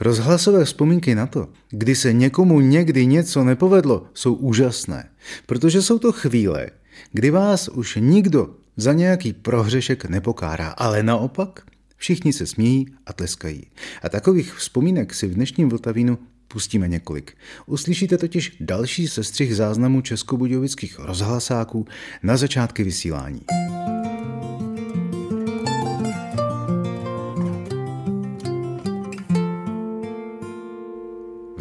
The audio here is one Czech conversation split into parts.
Rozhlasové vzpomínky na to, kdy se někomu někdy něco nepovedlo, jsou úžasné, protože jsou to chvíle, kdy vás už nikdo za nějaký prohřešek nepokárá, ale naopak všichni se smějí a tleskají. A takových vzpomínek si v dnešním Vltavínu pustíme několik. Uslyšíte totiž další sestřih záznamů českobudějovických rozhlasáků na začátky vysílání.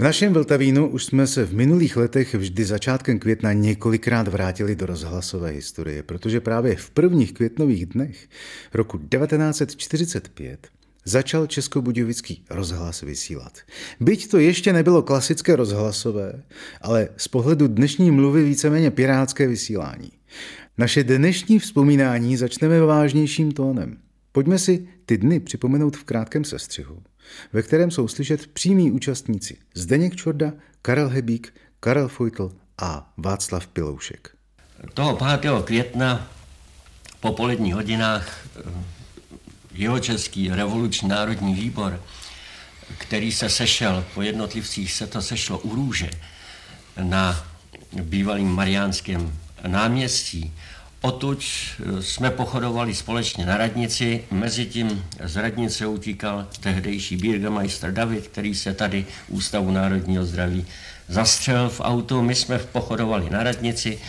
Našem Vltavínu už jsme se v minulých letech vždy začátkem května několikrát vrátili do rozhlasové historie, protože právě v prvních květnových dnech roku 1945 začal Českobudějovický rozhlas vysílat. Byť to ještě nebylo klasické rozhlasové, ale z pohledu dnešní mluvy víceméně pirátské vysílání. Naše dnešní vzpomínání začneme vážnějším tónem. Pojďme si ty dny připomenout v krátkém sestřihu, ve kterém jsou slyšet přímí účastníci Zdeněk Čorda, Karel Hebík, Karel Fojtl a Václav Piloušek. Toho 5. května po poledních hodinách jeho český revoluční národní výbor, který se sešel, po jednotlivcích se to sešlo u Růže na bývalým Mariánském náměstí. Otuď jsme pochodovali společně na radnici, mezi tím z radnice utíkal tehdejší Bürgermeister David, který se tady Ústavu národního zdraví zastřelil v autu. My jsme pochodovali na radnici,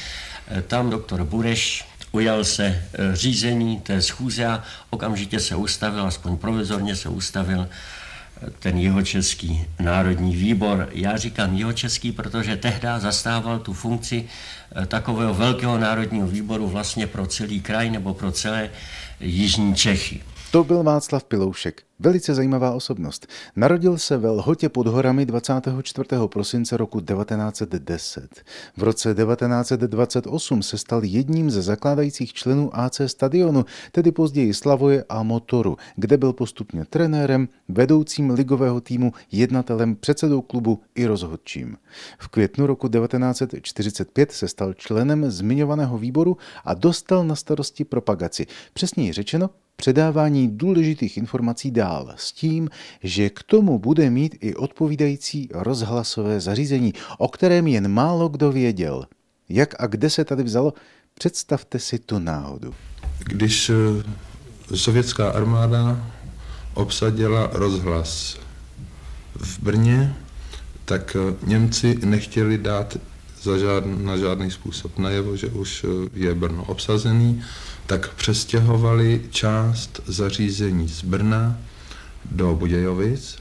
tam doktor Bureš ujal se e, řízení té schůze a okamžitě se ustavil, aspoň provizorně se ustavil ten jeho český národní výbor. Já říkám jeho český, protože tehdy zastával tu funkci e, takového velkého národního výboru vlastně pro celý kraj nebo pro celé Jižní Čechy. To byl Václav Piloušek, velice zajímavá osobnost. Narodil se ve Lhotě pod horami 24. prosince roku 1910. V roce 1928 se stal jedním ze zakládajících členů AC Stadionu, tedy později Slavoje a Motoru, kde byl postupně trenérem, vedoucím ligového týmu, jednatelem, předsedou klubu i rozhodčím. V květnu roku 1945 se stal členem zmiňovaného výboru a dostal na starosti propagaci, přesněji řečeno předávání důležitých informací dál s tím, že k tomu bude mít i odpovídající rozhlasové zařízení, o kterém jen málo kdo věděl. Jak a kde se tady vzalo? Představte si tu náhodu. Když eh, sovětská armáda obsadila rozhlas v Brně, tak eh, Němci nechtěli dát za žádný, na žádný způsob najevo, že už eh, je Brno obsazený tak přestěhovali část zařízení z Brna do Budějovic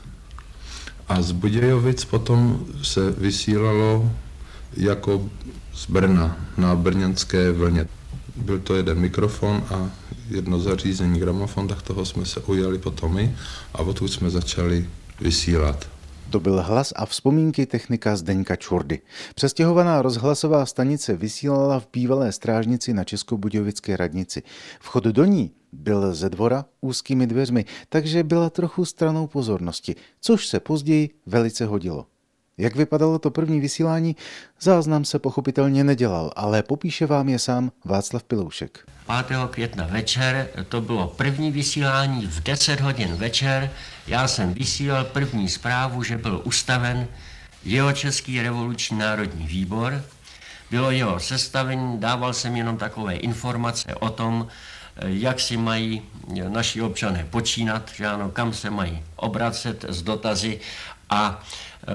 a z Budějovic potom se vysílalo jako z Brna na brněnské vlně. Byl to jeden mikrofon a jedno zařízení gramofon, tak toho jsme se ujali potom my a odtud jsme začali vysílat. To byl hlas a vzpomínky technika Zdeňka Čurdy. Přestěhovaná rozhlasová stanice vysílala v bývalé strážnici na Českobudějovické radnici. Vchod do ní byl ze dvora úzkými dveřmi, takže byla trochu stranou pozornosti, což se později velice hodilo. Jak vypadalo to první vysílání, záznam se pochopitelně nedělal, ale popíše vám je sám Václav Piloušek. 5. května večer, to bylo první vysílání v 10 hodin večer. Já jsem vysílal první zprávu, že byl ustaven jeho Český revoluční národní výbor. Bylo jeho sestavení, dával jsem jenom takové informace o tom, jak si mají naši občané počínat, že ano, kam se mají obracet s dotazy a e,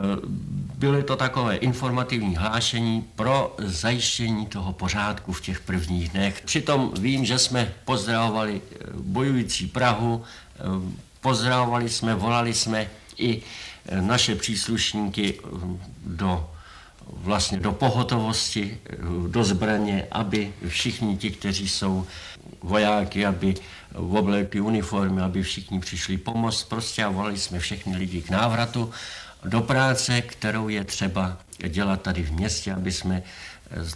byly to takové informativní hlášení pro zajištění toho pořádku v těch prvních dnech. Přitom vím, že jsme pozdravovali e, bojující Prahu, e, pozdravovali jsme, volali jsme i naše příslušníky do vlastně do pohotovosti, do zbraně, aby všichni ti, kteří jsou vojáky, aby oblékli uniformy, aby všichni přišli pomoct prostě a volali jsme všechny lidi k návratu do práce, kterou je třeba dělat tady v městě, aby jsme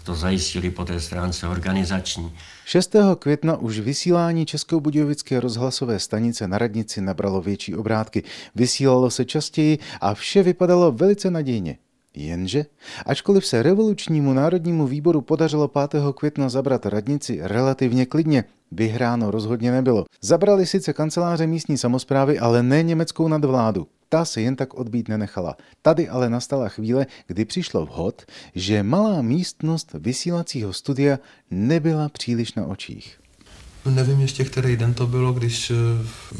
to zajistili po té stránce organizační. 6. května už vysílání Českobudějovické rozhlasové stanice na radnici nabralo větší obrátky. Vysílalo se častěji a vše vypadalo velice nadějně. Jenže, ačkoliv se revolučnímu národnímu výboru podařilo 5. května zabrat radnici relativně klidně, vyhráno rozhodně nebylo. Zabrali sice kanceláře místní samozprávy, ale ne německou nadvládu. Ta se jen tak odbít nenechala. Tady ale nastala chvíle, kdy přišlo vhod, že malá místnost vysílacího studia nebyla příliš na očích. Nevím ještě, který den to bylo, když eh,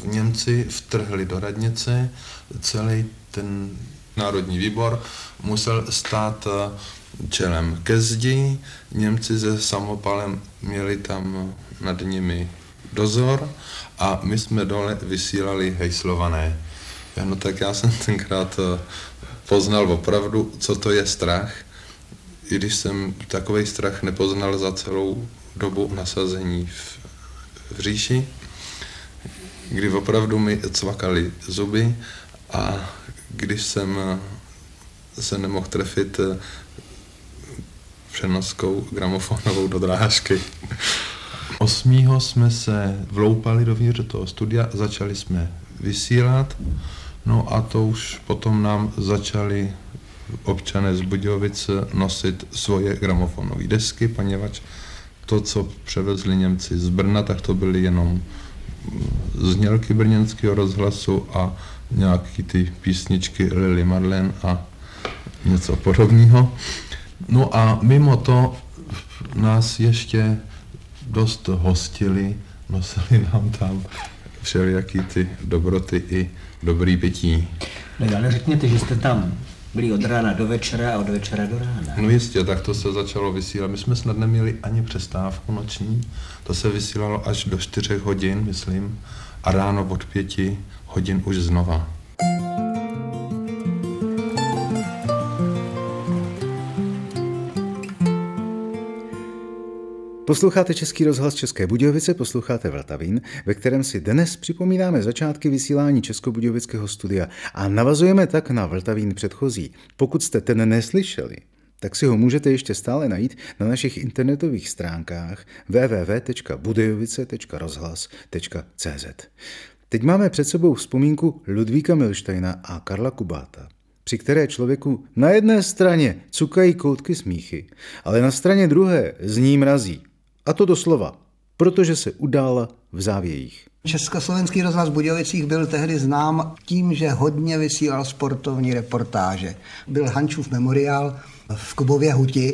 Němci vtrhli do radnice, celý ten národní výbor musel stát eh, čelem ke zdi. Němci se samopalem měli tam nad nimi dozor a my jsme dole vysílali hejslované. No tak já jsem tenkrát eh, poznal opravdu, co to je strach, i když jsem takový strach nepoznal za celou dobu nasazení v, v říši, kdy opravdu mi cvakaly zuby a když jsem eh, se nemohl trefit eh, přenoskou gramofonovou do drážky. Osmího jsme se vloupali dovnitř toho studia, začali jsme vysílat No a to už potom nám začali občané z Budějovic nosit svoje gramofonové desky, poněvadž to, co převezli Němci z Brna, tak to byly jenom znělky brněnského rozhlasu a nějaký ty písničky Lily Marlen a něco podobného. No a mimo to nás ještě dost hostili, nosili nám tam všelijaký ty dobroty i dobrý pití. No ale řekněte, že jste tam byli od rána do večera a od večera do rána. No jistě, tak to se začalo vysílat. My jsme snad neměli ani přestávku noční, to se vysílalo až do 4 hodin, myslím, a ráno od pěti hodin už znova. Posloucháte Český rozhlas České Budějovice, posloucháte Vltavín, ve kterém si dnes připomínáme začátky vysílání Českobudějovického studia a navazujeme tak na Vltavín předchozí. Pokud jste ten neslyšeli, tak si ho můžete ještě stále najít na našich internetových stránkách www.budejovice.rozhlas.cz. Teď máme před sebou vzpomínku Ludvíka Milštajna a Karla Kubáta při které člověku na jedné straně cukají koutky smíchy, ale na straně druhé z ní mrazí. A to doslova, protože se udála v závějích. Československý rozhlas Budějovicích byl tehdy znám tím, že hodně vysílal sportovní reportáže. Byl Hančův memoriál v Kubově Huti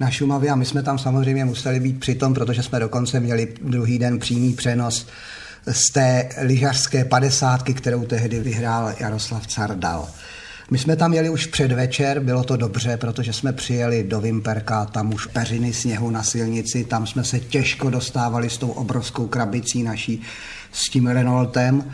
na Šumavě a my jsme tam samozřejmě museli být přitom, protože jsme dokonce měli druhý den přímý přenos z té lyžařské padesátky, kterou tehdy vyhrál Jaroslav Cardal. My jsme tam jeli už předvečer, bylo to dobře, protože jsme přijeli do Vimperka, tam už peřiny sněhu na silnici, tam jsme se těžko dostávali s tou obrovskou krabicí naší, s tím Renaultem.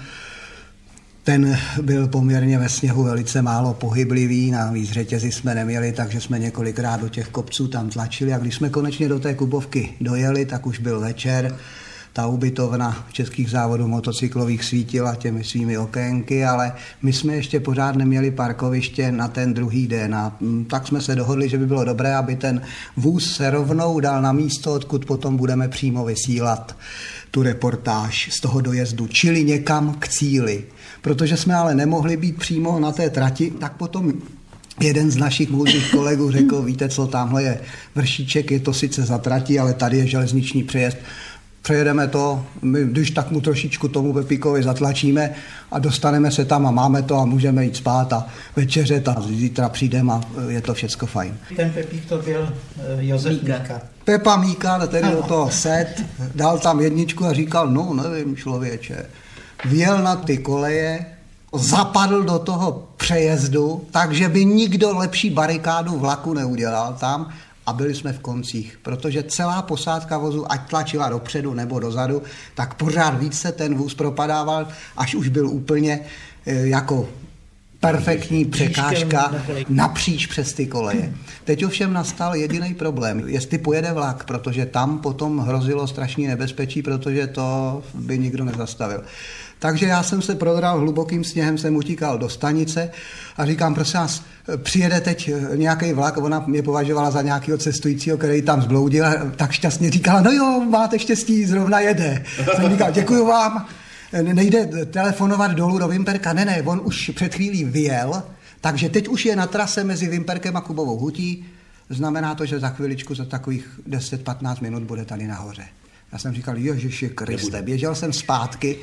Ten byl poměrně ve sněhu velice málo pohyblivý, na řetězy jsme neměli, takže jsme několikrát do těch kopců tam tlačili. A když jsme konečně do té Kubovky dojeli, tak už byl večer. Ta ubytovna českých závodů motocyklových svítila těmi svými okénky, ale my jsme ještě pořád neměli parkoviště na ten druhý den. A mm, tak jsme se dohodli, že by bylo dobré, aby ten vůz se rovnou dal na místo, odkud potom budeme přímo vysílat tu reportáž z toho dojezdu, čili někam k cíli. Protože jsme ale nemohli být přímo na té trati, tak potom Jeden z našich moudrých kolegů řekl, víte co, tamhle je vršíček, je to sice za trati, ale tady je železniční přejezd přejedeme to, my když tak mu trošičku tomu Pepíkovi zatlačíme a dostaneme se tam a máme to a můžeme jít spát a večeřet a zítra přijdeme a je to všecko fajn. Ten Pepík to byl uh, Josef Míka. Míka. Pepa Míka, tedy do toho set, dal tam jedničku a říkal, no nevím člověče, vjel na ty koleje, zapadl do toho přejezdu, takže by nikdo lepší barikádu vlaku neudělal tam a byli jsme v koncích, protože celá posádka vozu, ať tlačila dopředu nebo dozadu, tak pořád více ten vůz propadával, až už byl úplně e, jako perfektní překážka napříč přes ty koleje. Teď ovšem nastal jediný problém, jestli pojede vlak, protože tam potom hrozilo strašný nebezpečí, protože to by nikdo nezastavil. Takže já jsem se prodral hlubokým sněhem, jsem utíkal do stanice a říkám, prosím vás, přijede teď nějaký vlak, ona mě považovala za nějakého cestujícího, který tam zbloudil, tak šťastně říkala, no jo, máte štěstí, zrovna jede. Jsem říkal, děkuji vám, nejde telefonovat dolů do Vimperka, ne, ne, on už před chvílí vyjel, takže teď už je na trase mezi Vimperkem a Kubovou hutí, znamená to, že za chviličku, za takových 10-15 minut bude tady nahoře. Já jsem říkal, Ježiši Kriste, běžel jsem zpátky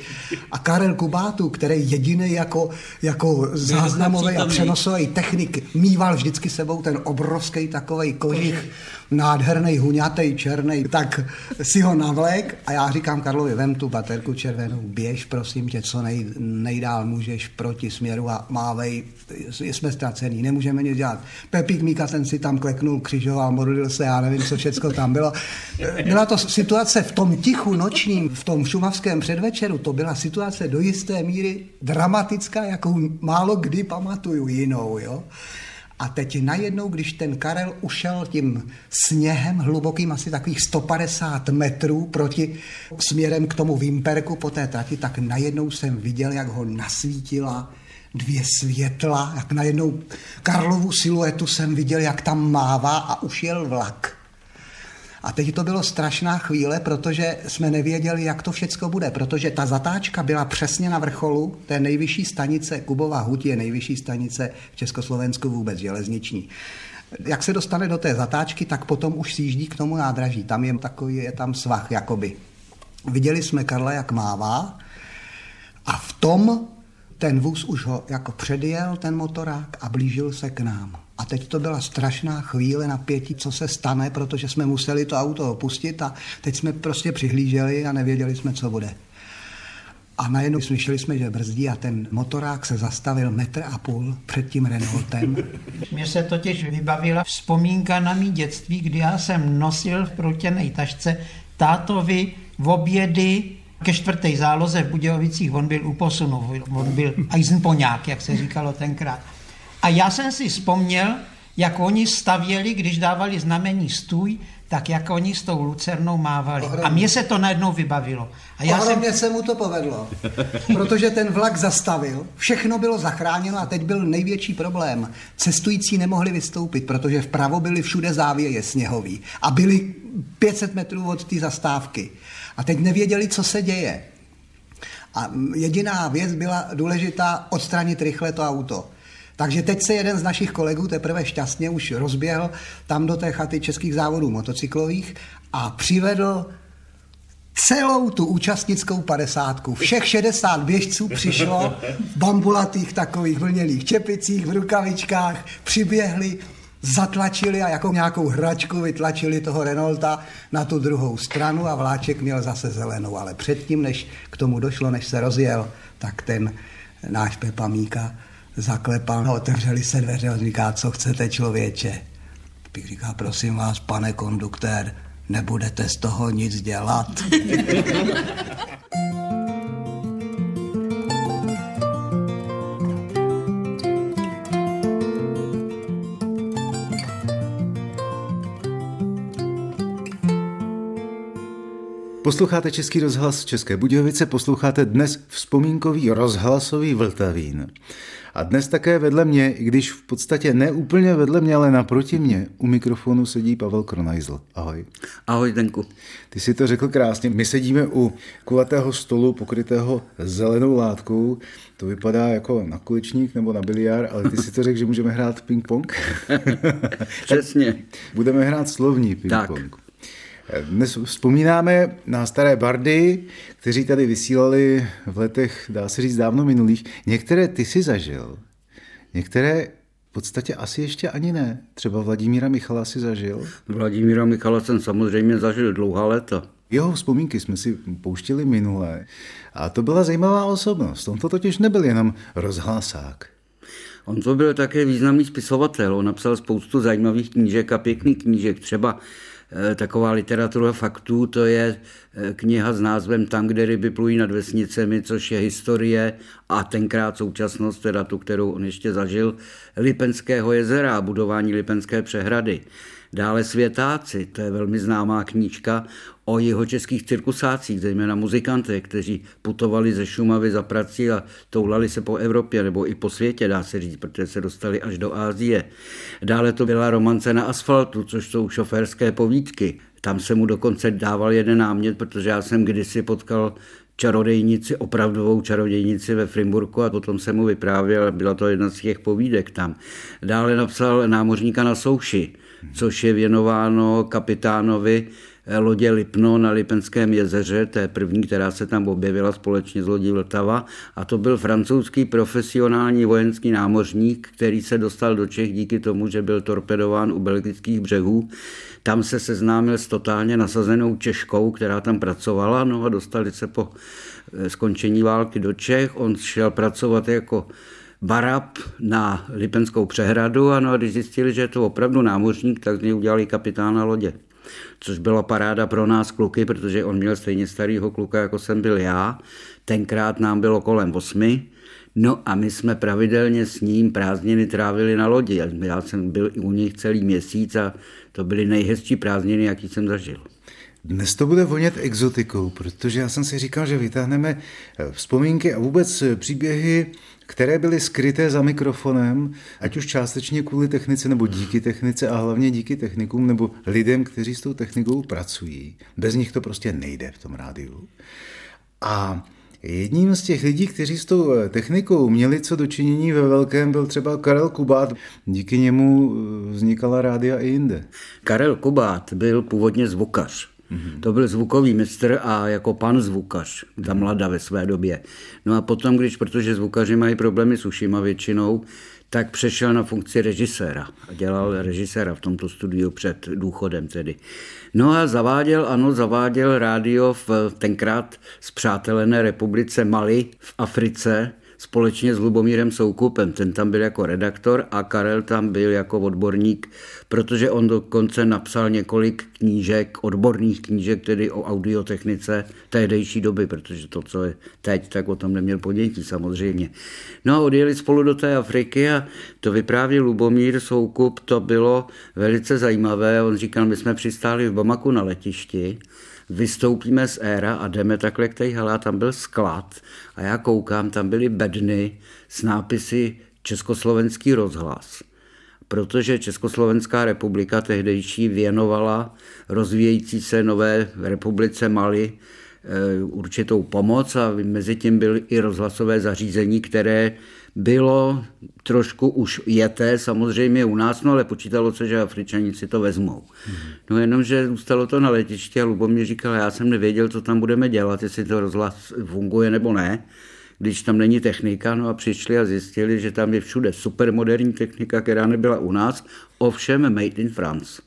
a Karel Kubátu, který jediný jako, jako záznamový a přenosový technik, mýval vždycky sebou ten obrovský takový kožich, nádherný, huňatý, černý, tak si ho navlek a já říkám Karlovi, vem tu baterku červenou, běž prosím tě, co nej, nejdál můžeš proti směru a mávej, jsme ztracený, nemůžeme nic dělat. Pepík Míka ten si tam kleknul, křižoval, modlil se, já nevím, co všecko tam bylo. Byla to situace v tom tichu nočním, v tom šumavském předvečeru, to byla situace do jisté míry dramatická, jakou málo kdy pamatuju jinou. Jo? A teď najednou, když ten Karel ušel tím sněhem hlubokým asi takových 150 metrů proti směrem k tomu Vimperku po té trati, tak najednou jsem viděl, jak ho nasvítila dvě světla, jak najednou Karlovu siluetu jsem viděl, jak tam mává a už jel vlak. A teď to bylo strašná chvíle, protože jsme nevěděli, jak to všecko bude, protože ta zatáčka byla přesně na vrcholu té nejvyšší stanice, Kubová hutí je nejvyšší stanice v Československu vůbec železniční. Jak se dostane do té zatáčky, tak potom už sjíždí k tomu nádraží. Tam je takový, je tam svah, jakoby. Viděli jsme Karla, jak mává a v tom ten vůz už ho jako předjel, ten motorák, a blížil se k nám. A teď to byla strašná chvíle napětí, co se stane, protože jsme museli to auto opustit a teď jsme prostě přihlíželi a nevěděli jsme, co bude. A najednou slyšeli jsme, že brzdí a ten motorák se zastavil metr a půl před tím Renaultem. Mně se totiž vybavila vzpomínka na mý dětství, kdy já jsem nosil v proutěné tašce tátovi v obědy ke čtvrté záloze v Budějovicích, on byl u posunu, on byl Eisenpoňák, jak se říkalo tenkrát. A já jsem si vzpomněl, jak oni stavěli, když dávali znamení stůj, tak jak oni s tou lucernou mávali. Ohromně. A mně se to najednou vybavilo. A já Ohromně jsem... se mu to povedlo, protože ten vlak zastavil, všechno bylo zachráněno a teď byl největší problém. Cestující nemohli vystoupit, protože vpravo byly všude závěje sněhový a byli 500 metrů od té zastávky. A teď nevěděli, co se děje. A jediná věc byla důležitá odstranit rychle to auto. Takže teď se jeden z našich kolegů teprve šťastně už rozběhl tam do té chaty českých závodů motocyklových a přivedl celou tu účastnickou padesátku. Všech 60 běžců přišlo v bambulatých takových vlněných čepicích, v rukavičkách, přiběhli, zatlačili a jako nějakou hračku vytlačili toho Renaulta na tu druhou stranu a vláček měl zase zelenou. Ale předtím, než k tomu došlo, než se rozjel, tak ten náš Pepa Míka zaklepal, no, otevřeli se dveře a říká, co chcete člověče. Pík říká, prosím vás, pane konduktér, nebudete z toho nic dělat. Posloucháte Český rozhlas České Budějovice, posloucháte dnes vzpomínkový rozhlasový Vltavín. A dnes také vedle mě, i když v podstatě ne úplně vedle mě, ale naproti mě, u mikrofonu sedí Pavel Kronajzl. Ahoj. Ahoj, Denku. Ty si to řekl krásně. My sedíme u kulatého stolu pokrytého zelenou látkou. To vypadá jako na kuličník nebo na biliár, ale ty si to řekl, že můžeme hrát ping-pong. Přesně. Budeme hrát slovní ping-pong. Tak. Dnes vzpomínáme na staré bardy, kteří tady vysílali v letech, dá se říct, dávno minulých. Některé ty si zažil, některé v podstatě asi ještě ani ne. Třeba Vladimíra Michala si zažil. Vladimíra Michala jsem samozřejmě zažil dlouhá léta. Jeho vzpomínky jsme si pouštili minulé a to byla zajímavá osobnost. On to totiž nebyl jenom rozhlasák. On to byl také významný spisovatel. On napsal spoustu zajímavých knížek a pěkných knížek. Třeba taková literatura faktů, to je eh, kniha s názvem Tam, kde ryby plují nad vesnicemi, což je historie a tenkrát současnost, teda tu, kterou on ještě zažil, Lipenského jezera a budování Lipenské přehrady. Dále Světáci, to je velmi známá knížka o jeho českých cirkusácích, zejména muzikantech, kteří putovali ze Šumavy za prací a toulali se po Evropě nebo i po světě, dá se říct, protože se dostali až do Ázie. Dále to byla romance na asfaltu, což jsou šoférské povídky. Tam se mu dokonce dával jeden námět, protože já jsem kdysi potkal čarodejnici, opravdovou čarodějnici ve Frimburku a potom jsem mu vyprávěl, byla to jedna z těch povídek tam. Dále napsal námořníka na souši, což je věnováno kapitánovi lodě Lipno na Lipenském jezeře, je první, která se tam objevila společně s lodí Vltava a to byl francouzský profesionální vojenský námořník, který se dostal do Čech díky tomu, že byl torpedován u belgických břehů. Tam se seznámil s totálně nasazenou Češkou, která tam pracovala, no a dostali se po eh, skončení války do Čech. On šel pracovat jako Barab na Lipenskou přehradu a, no a když zjistili, že je to opravdu námořník, tak z něj udělali kapitána lodě. Což byla paráda pro nás kluky, protože on měl stejně starýho kluka, jako jsem byl já. Tenkrát nám bylo kolem osmi. No a my jsme pravidelně s ním prázdniny trávili na lodi. Já jsem byl u nich celý měsíc a to byly nejhezčí prázdniny, jaký jsem zažil. Dnes to bude vonět exotikou, protože já jsem si říkal, že vytáhneme vzpomínky a vůbec příběhy které byly skryté za mikrofonem, ať už částečně kvůli technice nebo díky technice a hlavně díky technikům nebo lidem, kteří s tou technikou pracují. Bez nich to prostě nejde v tom rádiu. A Jedním z těch lidí, kteří s tou technikou měli co dočinění ve velkém, byl třeba Karel Kubát. Díky němu vznikala rádia i jinde. Karel Kubát byl původně zvukař. Mm-hmm. To byl zvukový mistr a jako pan zvukař, ta mlada ve své době. No a potom, když, protože zvukaři mají problémy s ušima většinou, tak přešel na funkci režiséra a dělal režiséra v tomto studiu před důchodem tedy. No a zaváděl, ano, zaváděl rádio v tenkrát zpřátelené republice Mali v Africe, společně s Lubomírem Soukupem. Ten tam byl jako redaktor a Karel tam byl jako odborník, protože on dokonce napsal několik knížek, odborných knížek, tedy o audiotechnice tehdejší doby, protože to, co je teď, tak o tom neměl ponětí samozřejmě. No a odjeli spolu do té Afriky a to vyprávěl Lubomír Soukup, to bylo velice zajímavé. On říkal, my jsme přistáli v Bamaku na letišti vystoupíme z éra a jdeme takhle k té hala, tam byl sklad a já koukám, tam byly bedny s nápisy Československý rozhlas. Protože Československá republika tehdejší věnovala rozvíjející se nové republice Mali eh, určitou pomoc a mezi tím byly i rozhlasové zařízení, které bylo trošku už jeté samozřejmě u nás, no ale počítalo se, že Afričani si to vezmou. No jenom, že zůstalo to na letišti a Lubomír říkal, já jsem nevěděl, co tam budeme dělat, jestli to rozhlas funguje nebo ne, když tam není technika, no a přišli a zjistili, že tam je všude supermoderní technika, která nebyla u nás, ovšem made in France.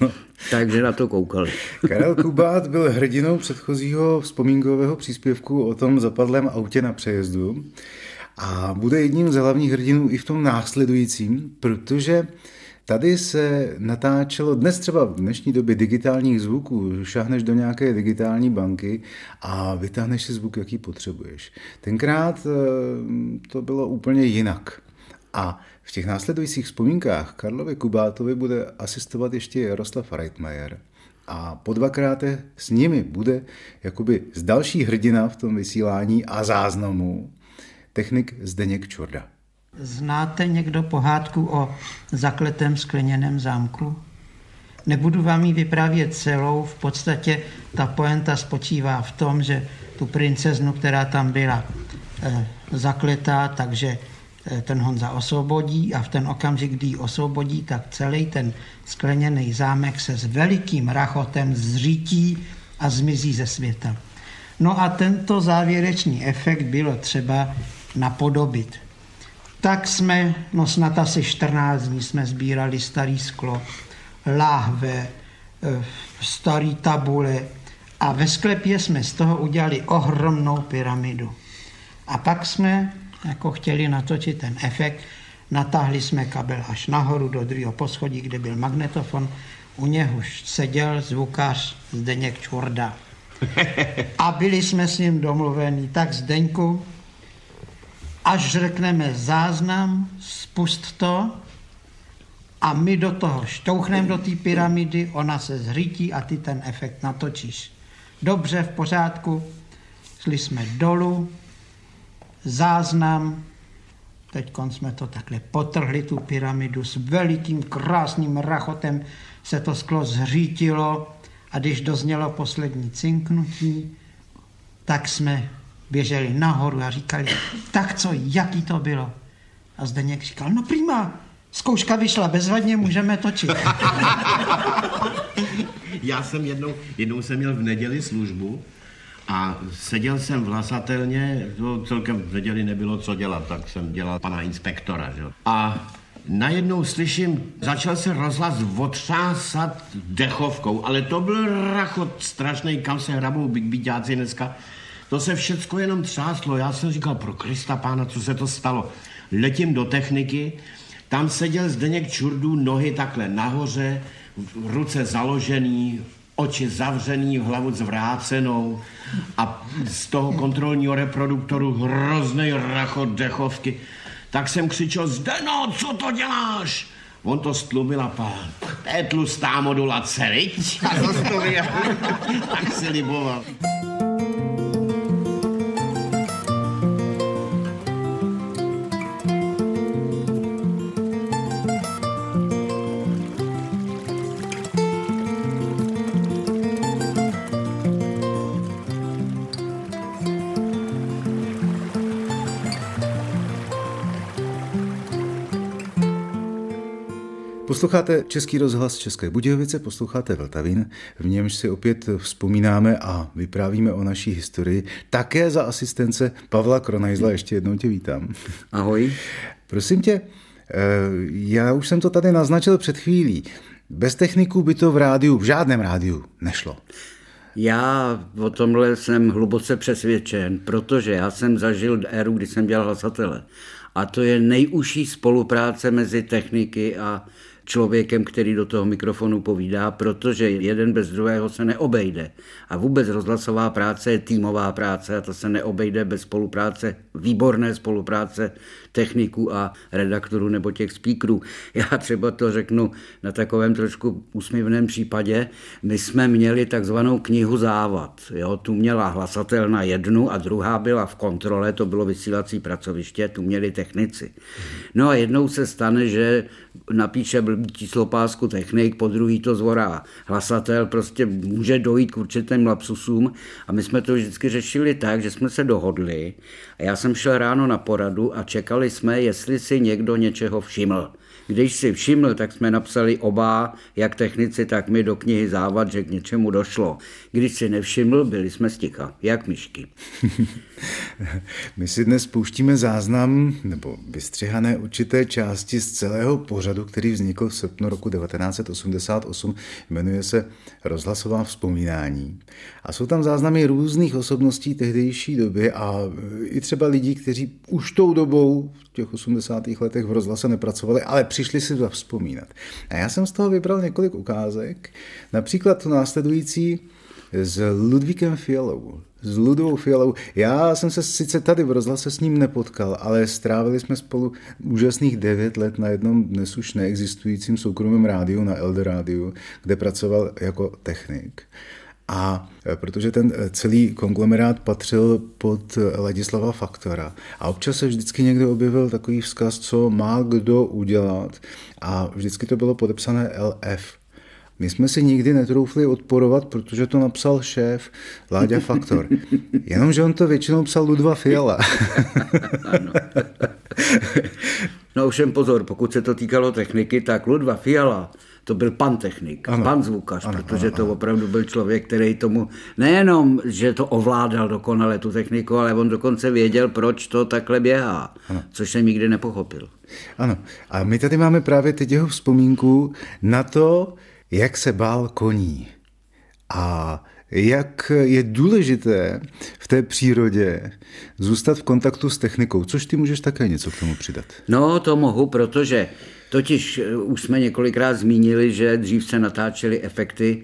No. Takže na to koukali. Karel Kubát byl hrdinou předchozího vzpomínkového příspěvku o tom zapadlém autě na přejezdu a bude jedním z hlavních hrdinů i v tom následujícím, protože Tady se natáčelo dnes třeba v dnešní době digitálních zvuků, šáhneš do nějaké digitální banky a vytáhneš si zvuk, jaký potřebuješ. Tenkrát eh, to bylo úplně jinak. A v těch následujících vzpomínkách Karlovi Kubátovi bude asistovat ještě Jaroslav Reitmeier. A po dvakrát s nimi bude jakoby z další hrdina v tom vysílání a záznamu technik Zdeněk Čorda. Znáte někdo pohádku o zakletém skleněném zámku? Nebudu vám ji vyprávět celou, v podstatě ta poenta spočívá v tom, že tu princeznu, která tam byla e, zakletá, takže e, ten Honza osvobodí a v ten okamžik, kdy ji osvobodí, tak celý ten skleněný zámek se s velikým rachotem zřítí a zmizí ze světa. No a tento závěrečný efekt bylo třeba napodobit. Tak jsme, no snad asi 14 dní jsme sbírali starý sklo, láhve, eh, starý tabule a ve sklepě jsme z toho udělali ohromnou pyramidu. A pak jsme jako chtěli natočit ten efekt, natáhli jsme kabel až nahoru do druhého poschodí, kde byl magnetofon, u něhož seděl zvukař Zdeněk Čurda. A byli jsme s ním domluveni, tak Zdeňku, až řekneme záznam, spust to a my do toho štouchneme do té pyramidy, ona se zřítí a ty ten efekt natočíš. Dobře, v pořádku, šli jsme dolů, záznam, teď jsme to takhle potrhli, tu pyramidu s velikým krásným rachotem se to sklo zřítilo. A když doznělo poslední cinknutí, tak jsme běželi nahoru a říkali, tak co, jaký to bylo? A Zdeněk říkal, no prima, zkouška vyšla bezvadně, můžeme točit. Já jsem jednou, jednou jsem měl v neděli službu a seděl jsem v hlasatelně, to celkem v neděli nebylo co dělat, tak jsem dělal pana inspektora. Že? A najednou slyším, začal se rozhlas otřásat dechovkou, ale to byl rachot strašný, kam se hrabou byťáci dneska. To se všecko jenom třáslo. Já jsem říkal, pro Krista pána, co se to stalo. Letím do techniky, tam seděl Zdeněk Čurdů, nohy takhle nahoře, ruce založený, oči zavřený, hlavu zvrácenou a z toho kontrolního reproduktoru hrozný rachot dechovky. Tak jsem křičel, Zdeno, co to děláš? On to stlumil a pán, to je tlustá modulace, viď? A zastavil, tak se liboval. Posloucháte Český rozhlas České Budějovice, posloucháte Vltavín, v němž si opět vzpomínáme a vyprávíme o naší historii. Také za asistence Pavla Kronajzla, ještě jednou tě vítám. Ahoj. Prosím tě, eh, já už jsem to tady naznačil před chvílí. Bez techniků by to v rádiu, v žádném rádiu nešlo. Já o tomhle jsem hluboce přesvědčen, protože já jsem zažil éru, kdy jsem dělal hlasatele. A to je nejužší spolupráce mezi techniky a člověkem, který do toho mikrofonu povídá, protože jeden bez druhého se neobejde. A vůbec rozhlasová práce je týmová práce a to se neobejde bez spolupráce, výborné spolupráce techniků a redaktorů nebo těch speakerů. Já třeba to řeknu na takovém trošku úsměvném případě. My jsme měli takzvanou knihu závad. Jo? Tu měla hlasatelna jednu a druhá byla v kontrole, to bylo vysílací pracoviště, tu měli technici. No a jednou se stane, že napíše blbý číslo pásku technik, po druhý to zvorá hlasatel, prostě může dojít k určitým lapsusům a my jsme to vždycky řešili tak, že jsme se dohodli a já jsem šel ráno na poradu a čekali jsme, jestli si někdo něčeho všiml. Když si všiml, tak jsme napsali oba, jak technici, tak my do knihy závad, že k něčemu došlo. Když si nevšiml, byli jsme sticha, jak myšky. My si dnes pouštíme záznam nebo vystřihané určité části z celého pořadu, který vznikl v srpnu roku 1988. Jmenuje se Rozhlasová vzpomínání. A jsou tam záznamy různých osobností tehdejší doby a i třeba lidí, kteří už tou dobou v těch 80. letech v rozhlase nepracovali, ale přišli si vzpomínat. A já jsem z toho vybral několik ukázek, například to následující s Ludvíkem Fialou. S Ludou Fialou. Já jsem se sice tady v rozhlase s ním nepotkal, ale strávili jsme spolu úžasných devět let na jednom dnes už neexistujícím soukromém rádiu, na Elder rádiu, kde pracoval jako technik. A e, protože ten e, celý konglomerát patřil pod Ladislava Faktora a občas se vždycky někde objevil takový vzkaz, co má kdo udělat a vždycky to bylo podepsané LF. My jsme si nikdy netroufli odporovat, protože to napsal šéf Láďa Faktor. Jenomže on to většinou psal Ludva Fiala. no ovšem pozor, pokud se to týkalo techniky, tak Ludva Fiala to byl pan technik, ano. pan zvukař, ano, protože ano, to ano. opravdu byl člověk, který tomu nejenom, že to ovládal dokonale tu techniku, ale on dokonce věděl, proč to takhle běhá, ano. což jsem nikdy nepochopil. Ano, a my tady máme právě teď jeho vzpomínku na to, jak se bál koní. A jak je důležité v té přírodě zůstat v kontaktu s technikou, což ty můžeš také něco k tomu přidat. No, to mohu, protože totiž eh, už jsme několikrát zmínili, že dřív se natáčely efekty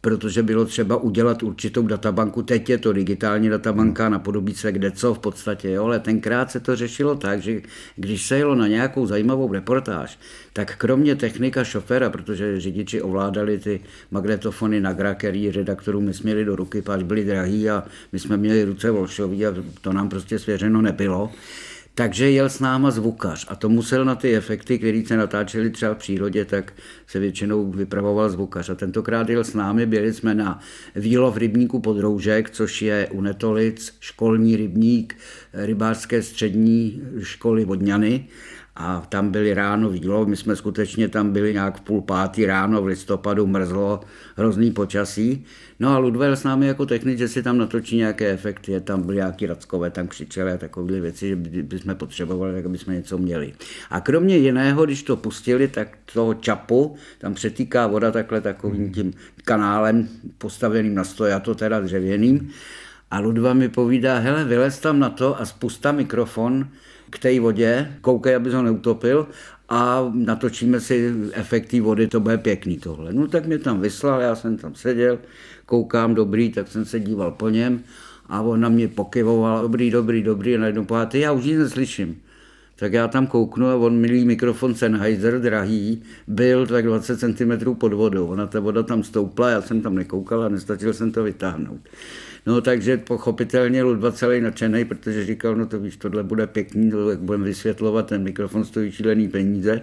protože bylo třeba udělat určitou databanku. Teď je to digitální databanka, napodobí se kde co v podstatě, jo, ale tenkrát se to řešilo tak, že když se jelo na nějakou zajímavou reportáž, tak kromě technika šoféra, protože řidiči ovládali ty magnetofony na gra, který redaktorům nesměli do ruky, páč byli drahý a my jsme měli ruce volšový a to nám prostě svěřeno nebylo takže jel s náma zvukař a to musel na ty efekty, které se natáčely třeba v přírodě, tak se většinou vypravoval zvukař. A tentokrát jel s námi, byli jsme na Výlov rybníku Podroužek, což je u Netolic školní rybník rybářské střední školy Vodňany a tam byli ráno výlov, my jsme skutečně tam byli nějak v půl pátý ráno v listopadu, mrzlo, hrozný počasí. No a Ludwell s námi jako technik, že si tam natočí nějaké efekty, tam byly nějaký rackové, tam křičeli a takové věci, že bychom potřebovali, tak aby jsme něco měli. A kromě jiného, když to pustili, tak toho čapu, tam přetýká voda takhle takovým tím kanálem postaveným na stojato, teda dřevěným. A Ludva mi povídá, hele, vylez tam na to a spusta mikrofon, k té vodě, koukej, aby ho neutopil a natočíme si efekty vody, to bude pěkný tohle. No tak mě tam vyslal, já jsem tam seděl, koukám, dobrý, tak jsem se díval po něm a on na mě pokyvoval, dobrý, dobrý, dobrý, a najednou povedal, já už nic neslyším. Tak já tam kouknu a on milý mikrofon Sennheiser, drahý, byl tak 20 cm pod vodou. Ona ta voda tam stoupla, já jsem tam nekoukal a nestačil jsem to vytáhnout. No takže pochopitelně Ludva celý nadšený, protože říkal, no to víš, tohle bude pěkný, to jak budeme vysvětlovat, ten mikrofon stojí šílený peníze.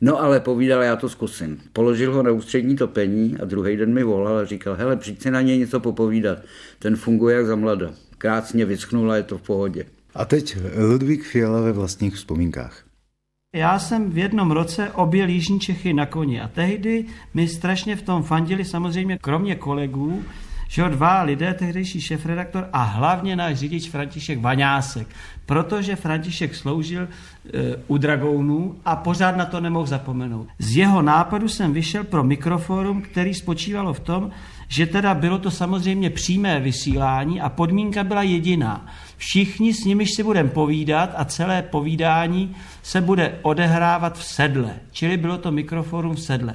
No ale povídal, já to zkusím. Položil ho na ústřední topení a druhý den mi volal a říkal, hele, přijď si na něj něco popovídat. Ten funguje jak za mlada. Krásně vyschnul a je to v pohodě. A teď Ludvík Fiala ve vlastních vzpomínkách. Já jsem v jednom roce objel Jižní Čechy na koni a tehdy mi strašně v tom fandili samozřejmě kromě kolegů, že dva lidé, tehdejší šefredaktor a hlavně náš řidič František Vaňásek, protože František sloužil e, u Dragounů a pořád na to nemohl zapomenout. Z jeho nápadu jsem vyšel pro mikroforum, který spočívalo v tom, že teda bylo to samozřejmě přímé vysílání a podmínka byla jediná. Všichni s nimiž si budeme povídat a celé povídání se bude odehrávat v sedle. Čili bylo to mikroforum v sedle.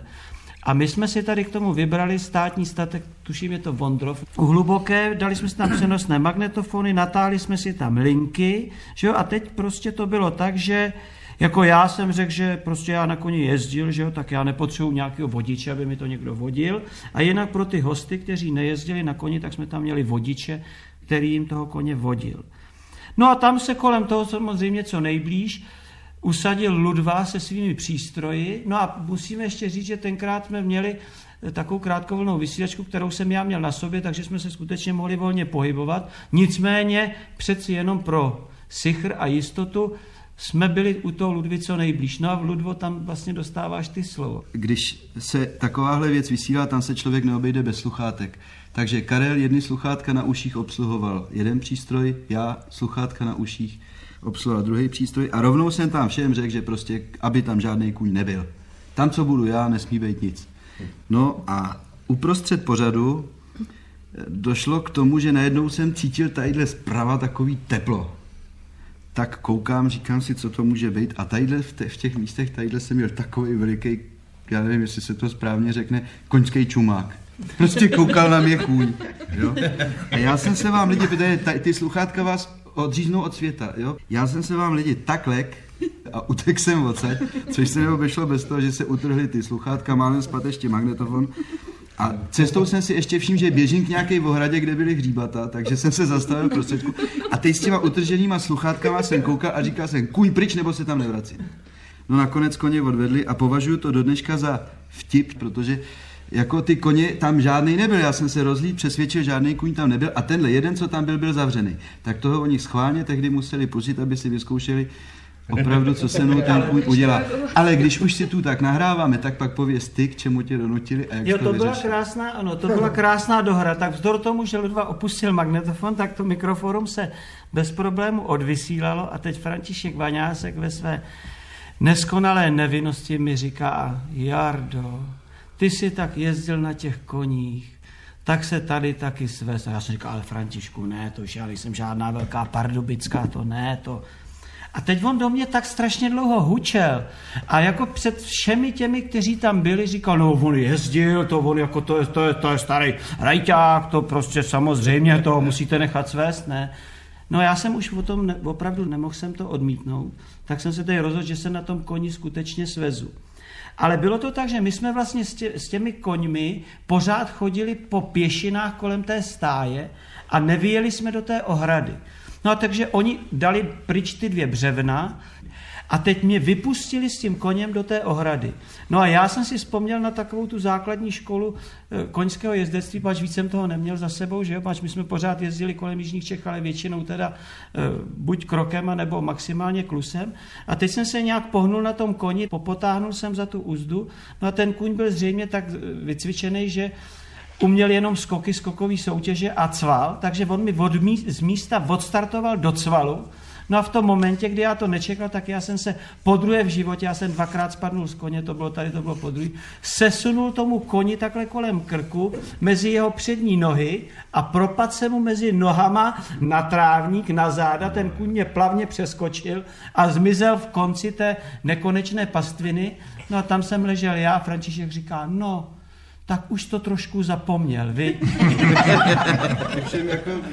A my jsme si tady k tomu vybrali státní statek, tuším je to Vondrov, u hluboké, dali jsme si tam přenosné magnetofony, natáli jsme si tam linky, že jo, a teď prostě to bylo tak, že jako já jsem řekl, že prostě já na koni jezdil, že jo, tak já nepotřebuji nějakého vodiče, aby mi to někdo vodil. A jinak pro ty hosty, kteří nejezdili na koni, tak jsme tam měli vodiče, který jim toho koně vodil. No a tam se kolem toho samozřejmě co nejblíž usadil Ludva se svými přístroji. No a musíme ještě říct, že tenkrát jsme měli eh, takovou krátkovlnou vysílačku, kterou jsem já měl na sobě, takže jsme se skutečně mohli volně pohybovat. Nicméně přeci jenom pro sichr a jistotu jsme byli u toho Ludvi co nejblíž. No a v Ludvo tam vlastně dostáváš ty slovo. Když se takováhle věc vysílá, tam se člověk neobejde bez sluchátek. Takže Karel jedny sluchátka na uších obsluhoval jeden přístroj, já sluchátka na uších obsluhoval druhý přístroj a rovnou jsem tam všem řekl, že prostě, aby tam žádný kůň nebyl. Tam, co budu já, nesmí být nic. No a uprostřed pořadu došlo k tomu, že najednou jsem cítil tadyhle zprava takový teplo. Tak koukám, říkám si, co to může být. A tadyhle v, te, v těch místech, tadyhle jsem měl takový veliký, já nevím, jestli se to správně řekne, koňský čumák. Prostě koukal na mě kůň. Jo? A já jsem se vám lidi, protože ty sluchátka vás odříznou od světa. Jo? Já jsem se vám lidi tak lek a utek jsem odsaď, což se mi obešlo bez toho, že se utrhly ty sluchátka, málem spad ještě magnetofon. A cestou jsem si ještě všiml, že běžím k nějaké ohradě, kde byly hříbata, takže jsem se zastavil prostředku. A teď s těma utrženýma sluchátkama jsem koukal a říkal jsem, kuj pryč, nebo se tam nevrací. No nakonec koně odvedli a považuji to do dneška za vtip, protože jako ty koně tam žádný nebyl. Já jsem se rozlít, přesvědčil, žádný kůň tam nebyl a tenhle jeden, co tam byl, byl zavřený. Tak toho oni schválně tehdy museli pustit, aby si vyzkoušeli opravdu, co se mnou ten kůň udělá. Ale když už si tu tak nahráváme, tak pak pověz ty, k čemu tě donutili a jak jo, to, to byla krásná, ano, to byla krásná dohra. Tak vzdor tomu, že Ludva opustil magnetofon, tak to mikroforum se bez problému odvysílalo a teď František Vaňásek ve své neskonalé nevinnosti mi říká, Jardo, ty si tak jezdil na těch koních, tak se tady taky svez. A já jsem říkal, ale Františku, ne, to už já nejsem žádná velká pardubická, to ne, to... A teď on do mě tak strašně dlouho hučel a jako před všemi těmi, kteří tam byli, říkal, no on jezdil, to on jako to je, to je, to je starý rajťák, to prostě samozřejmě to musíte nechat svést, ne. No já jsem už o tom ne, opravdu nemohl jsem to odmítnout, tak jsem se tady rozhodl, že se na tom koni skutečně svezu. Ale bylo to tak, že my jsme vlastně s, tě, s těmi koňmi pořád chodili po pěšinách kolem té stáje a nevyjeli jsme do té ohrady. No a takže oni dali pryč ty dvě břevna a teď mě vypustili s tím koněm do té ohrady. No a já jsem si vzpomněl na takovou tu základní školu eh, koňského jezdectví, pač víc jsem toho neměl za sebou, že jo, pač my jsme pořád jezdili kolem Jižních Čech, ale většinou teda eh, buď krokem, nebo maximálně klusem. A teď jsem se nějak pohnul na tom koni, popotáhnul jsem za tu úzdu, no a ten kuň byl zřejmě tak eh, vycvičený, že uměl jenom skoky, skokové soutěže a cval, takže on mi od míst, z místa odstartoval do cvalu, No a v tom momentě, kdy já to nečekal, tak já jsem se po druhé v životě, já jsem dvakrát spadnul z koně, to bylo tady, to bylo po druhé, sesunul tomu koni takhle kolem krku, mezi jeho přední nohy a propad se mu mezi nohama na trávník, na záda, ten kůň mě plavně přeskočil a zmizel v konci té nekonečné pastviny. No a tam jsem ležel já, František říká, no, tak už to trošku zapomněl, vy.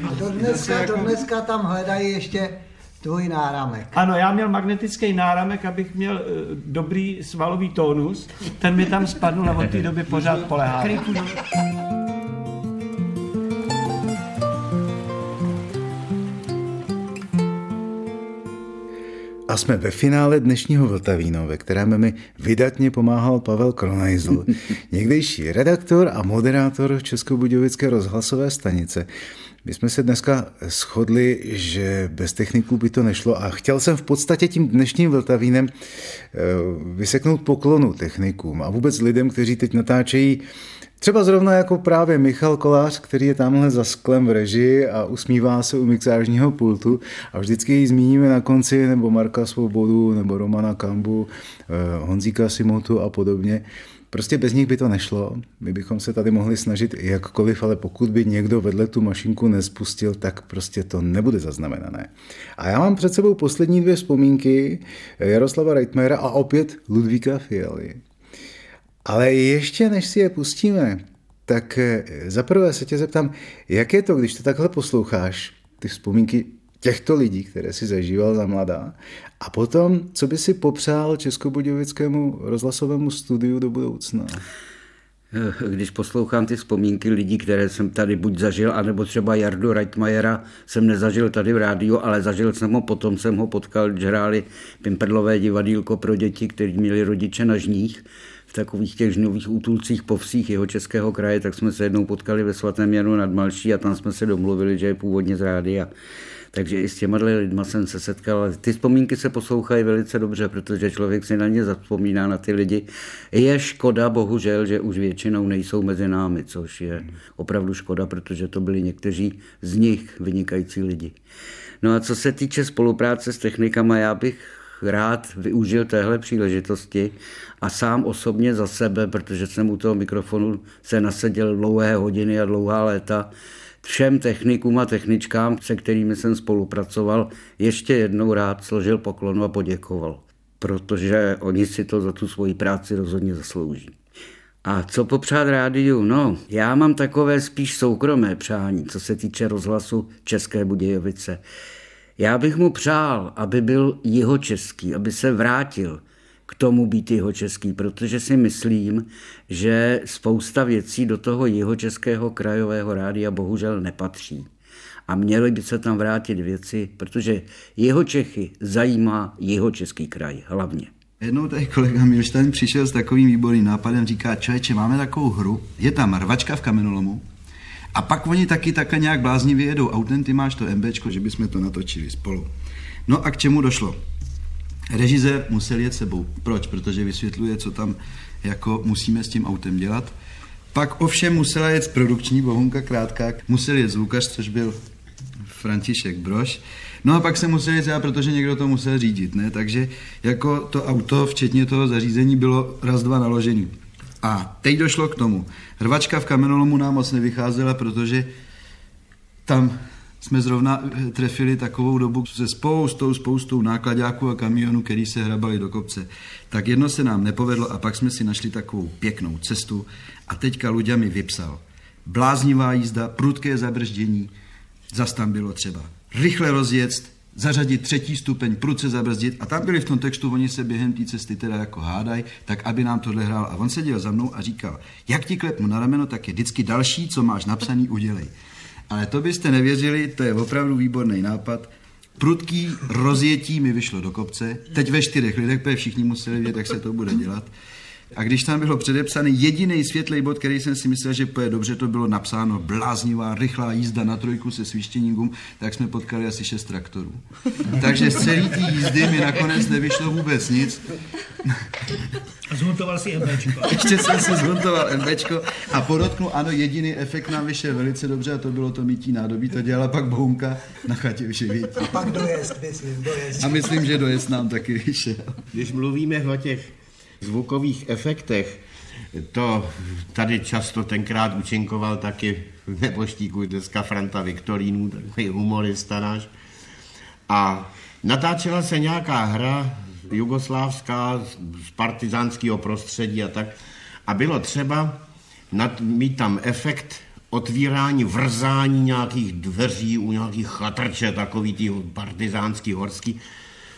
a do dneska, do dneska tam hledají ještě tvůj náramek. Ano, já měl magnetický náramek, abych měl uh, dobrý svalový tónus. Ten mi tam spadl a od té doby pořád polehá. A jsme ve finále dnešního Vltavíno, ve kterém mi vydatně pomáhal Pavel Kronajzl, někdejší redaktor a moderátor Českobudějovické rozhlasové stanice. My jsme se dneska shodli, že bez techniků by to nešlo a chtěl jsem v podstatě tím dnešním Vltavínem eh, vyseknout poklonu technikům a vůbec lidem, kteří teď natáčejí Třeba zrovna jako právě Michal Kolář, který je tamhle za sklem v režii a usmívá se u mixážního pultu a vždycky ji zmíníme na konci, nebo Marka Svobodu, nebo Romana Kambu, eh, Honzíka Simotu a podobně. Prostě bez nich by to nešlo. My bychom se tady mohli snažit jakkoliv, ale pokud by někdo vedle tu mašinku nespustil, tak prostě to nebude zaznamenané. A já mám před sebou poslední dvě vzpomínky Jaroslava Reitmera a opět Ludvíka Fialy. Ale ještě než si je pustíme, tak eh, zaprvé se tě zeptám, jak je to, když to takhle posloucháš, ty vzpomínky těchto lidí, které si zažíval za mladá. A potom, co by si popřál Českobudějovickému rozhlasovému studiu do budoucna? Eh, když poslouchám ty vzpomínky lidí, které jsem tady buď zažil, anebo třeba Jardu Reitmajera jsem nezažil tady v rádiu, ale zažil jsem ho, potom jsem ho potkal, když hráli Pimperlové divadílko pro děti, kteří měli rodiče na žních v takových těch žnových útulcích po vsích jeho českého kraje, tak jsme se jednou potkali ve svatém Janu nad Malší a tam jsme se domluvili, že je původně z rádia. Takže i s těma lidma jsem se setkal. Ty vzpomínky se poslouchají velice dobře, protože člověk si na ně zapomíná, na ty lidi. Je škoda, bohužel, že už většinou nejsou mezi námi, což je opravdu škoda, protože to byli někteří z nich vynikající lidi. No a co se týče spolupráce s technikama, já bych rád využil téhle příležitosti a sám osobně za sebe, protože jsem u toho mikrofonu se naseděl dlouhé hodiny a dlouhá léta, všem technikům a techničkám, se kterými jsem spolupracoval, ještě jednou rád složil poklonu a poděkoval, protože oni si to za tu svoji práci rozhodně zaslouží. A co popřát rádiu? No, já mám takové spíš soukromé přání, co se týče rozhlasu České Budějovice. Já bych mu přál, aby byl jeho český, aby se vrátil k tomu být jeho český, protože si myslím, že spousta věcí do toho jeho českého krajového rádia bohužel nepatří. A měly by se tam vrátit věci, protože jeho Čechy zajímá jeho český kraj hlavně. Jednou tady kolega Milštajn přišel s takovým výborným nápadem, říká, člověče, máme takovou hru, je tam rvačka v kamenolomu, a pak oni taky takhle nějak bláznivě jedou autem, ty máš to MBčko, že bychom to natočili spolu. No a k čemu došlo? Režisér musel jet sebou. Proč? Protože vysvětluje, co tam jako musíme s tím autem dělat. Pak ovšem musela jet produkční Bohunka Krátká, musel jet zvukař, což byl František Broš. No a pak se musel jet protože někdo to musel řídit, ne? Takže jako to auto, včetně toho zařízení, bylo raz, dva naložený. A teď došlo k tomu. Hrvačka v kamenolomu nám moc nevycházela, protože tam jsme zrovna eh, trefili takovou dobu se spoustou, spoustou nákladáků a kamionů, který se hrabali do kopce. Tak jedno se nám nepovedlo a pak jsme si našli takovou pěknou cestu a teďka Luďa mi vypsal. Bláznivá jízda, prudké zabrždění, zas tam bylo třeba rychle rozjet, zařadit třetí stupeň, prudce zabrzdit a tam byli v tom textu, oni se během té cesty teda jako hádaj, tak aby nám tohle hrál. A on seděl za mnou a říkal, jak ti klepnu na rameno, tak je vždycky další, co máš napsaný, udělej. Ale to byste nevěřili, to je opravdu výborný nápad. Prudký rozjetí mi vyšlo do kopce, teď ve čtyřech lidech, protože všichni museli vědět, jak se to bude dělat. A když tam bylo předepsaný jediný světlý bod, který jsem si myslel, že poje dobře, to bylo napsáno bláznivá, rychlá jízda na trojku se svištěním gum, tak jsme potkali asi šest traktorů. Takže z celé té jízdy mi nakonec nevyšlo vůbec nic. Zhuntoval si MBčko. Ještě jsem si zhuntoval MBčko a podotknu, ano, jediný efekt nám vyšel velice dobře a to bylo to mítí nádobí, to dělala pak Bohunka na chatě Živětí. A pak dojezd, myslím, dojezd. A myslím, že dojezd nám taky vyšel. Když mluvíme o těch zvukových efektech, to tady často tenkrát učinkoval taky v neboštíku dneska Franta Viktorínů, takový humorista náš. A natáčela se nějaká hra jugoslávská z partizánského prostředí a tak. A bylo třeba mít tam efekt otvírání, vrzání nějakých dveří u nějakých chatrče, takový ty partizánský, horský.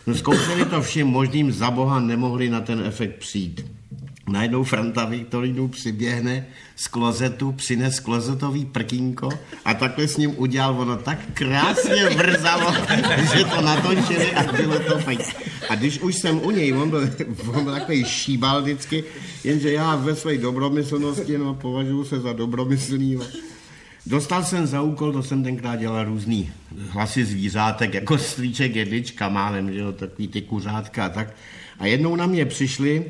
No, zkoušeli to všem možným, za boha nemohli na ten efekt přijít. Najednou Franta Viktorinu přiběhne z klozetu, přines klozetový prkínko a takhle s ním udělal ono tak krásně vrzalo, že to natočili a bylo to fajn. A když už jsem u něj, on byl, on byl takový šíbal vždycky, jenže já ve své dobromyslnosti, no považuji se za dobromyslný, Dostal jsem za úkol, to jsem tenkrát dělal různý hlasy zvířátek, jako strýček jedlička málem, že jo, takový ty kuřátka a tak. A jednou na mě přišli,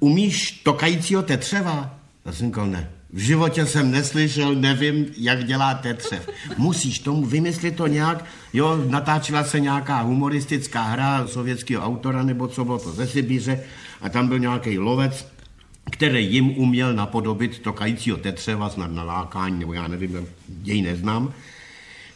umíš tokajícího tetřeva? Já ne. V životě jsem neslyšel, nevím, jak dělá tetřev. Musíš tomu vymyslit to nějak. Jo, natáčela se nějaká humoristická hra sovětského autora, nebo co bylo to ze Sibíře, a tam byl nějaký lovec, který jim uměl napodobit tokajícího tetřeva, snad na lákání, nebo já nevím, jej neznám.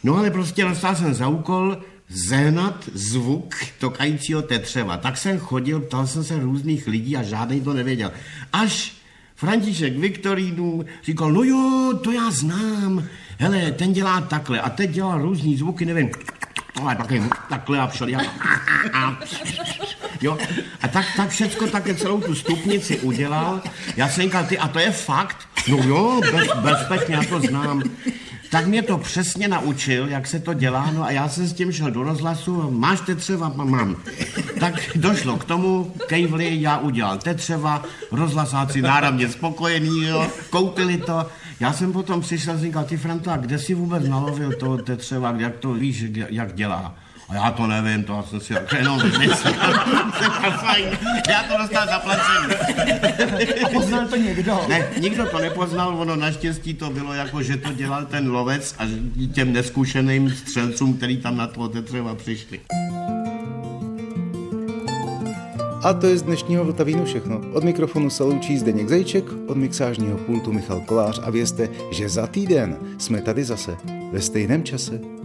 No ale prostě dostal jsem za úkol zehnat zvuk tokajícího tetřeva. Tak jsem chodil, ptal jsem se různých lidí a žádný to nevěděl. Až František Viktorínu říkal, no jo, to já znám, hele, ten dělá takhle a teď dělá různý zvuky, nevím, ale taky takhle a všelijak. Jo, a tak, tak všecko také celou tu stupnici udělal. Já jsem říkal, ty, a to je fakt? No jo, bez, bezpečně, já to znám. Tak mě to přesně naučil, jak se to dělá, no a já jsem s tím šel do rozhlasu, máš tetřeva? Mám. Tak došlo k tomu, kejvli, já udělal tetřeva, rozhlasáci náramně spokojení, jo, koupili to. Já jsem potom přišel a říkal, ty Franto, a kde jsi vůbec nalovil to tetřeva, jak to víš, jak dělá? A já to nevím, to jsem si jenom vymyslel. fajn, já to dostal zaplacený. A poznal to někdo? Ne, nikdo to nepoznal, ono naštěstí to bylo jako, že to dělal ten lovec a těm neskušeným střelcům, který tam na to třeba přišli. A to je z dnešního Vltavínu všechno. Od mikrofonu se loučí Zdeněk Zejček, od mixážního pultu Michal Kolář a vězte, že za týden jsme tady zase ve stejném čase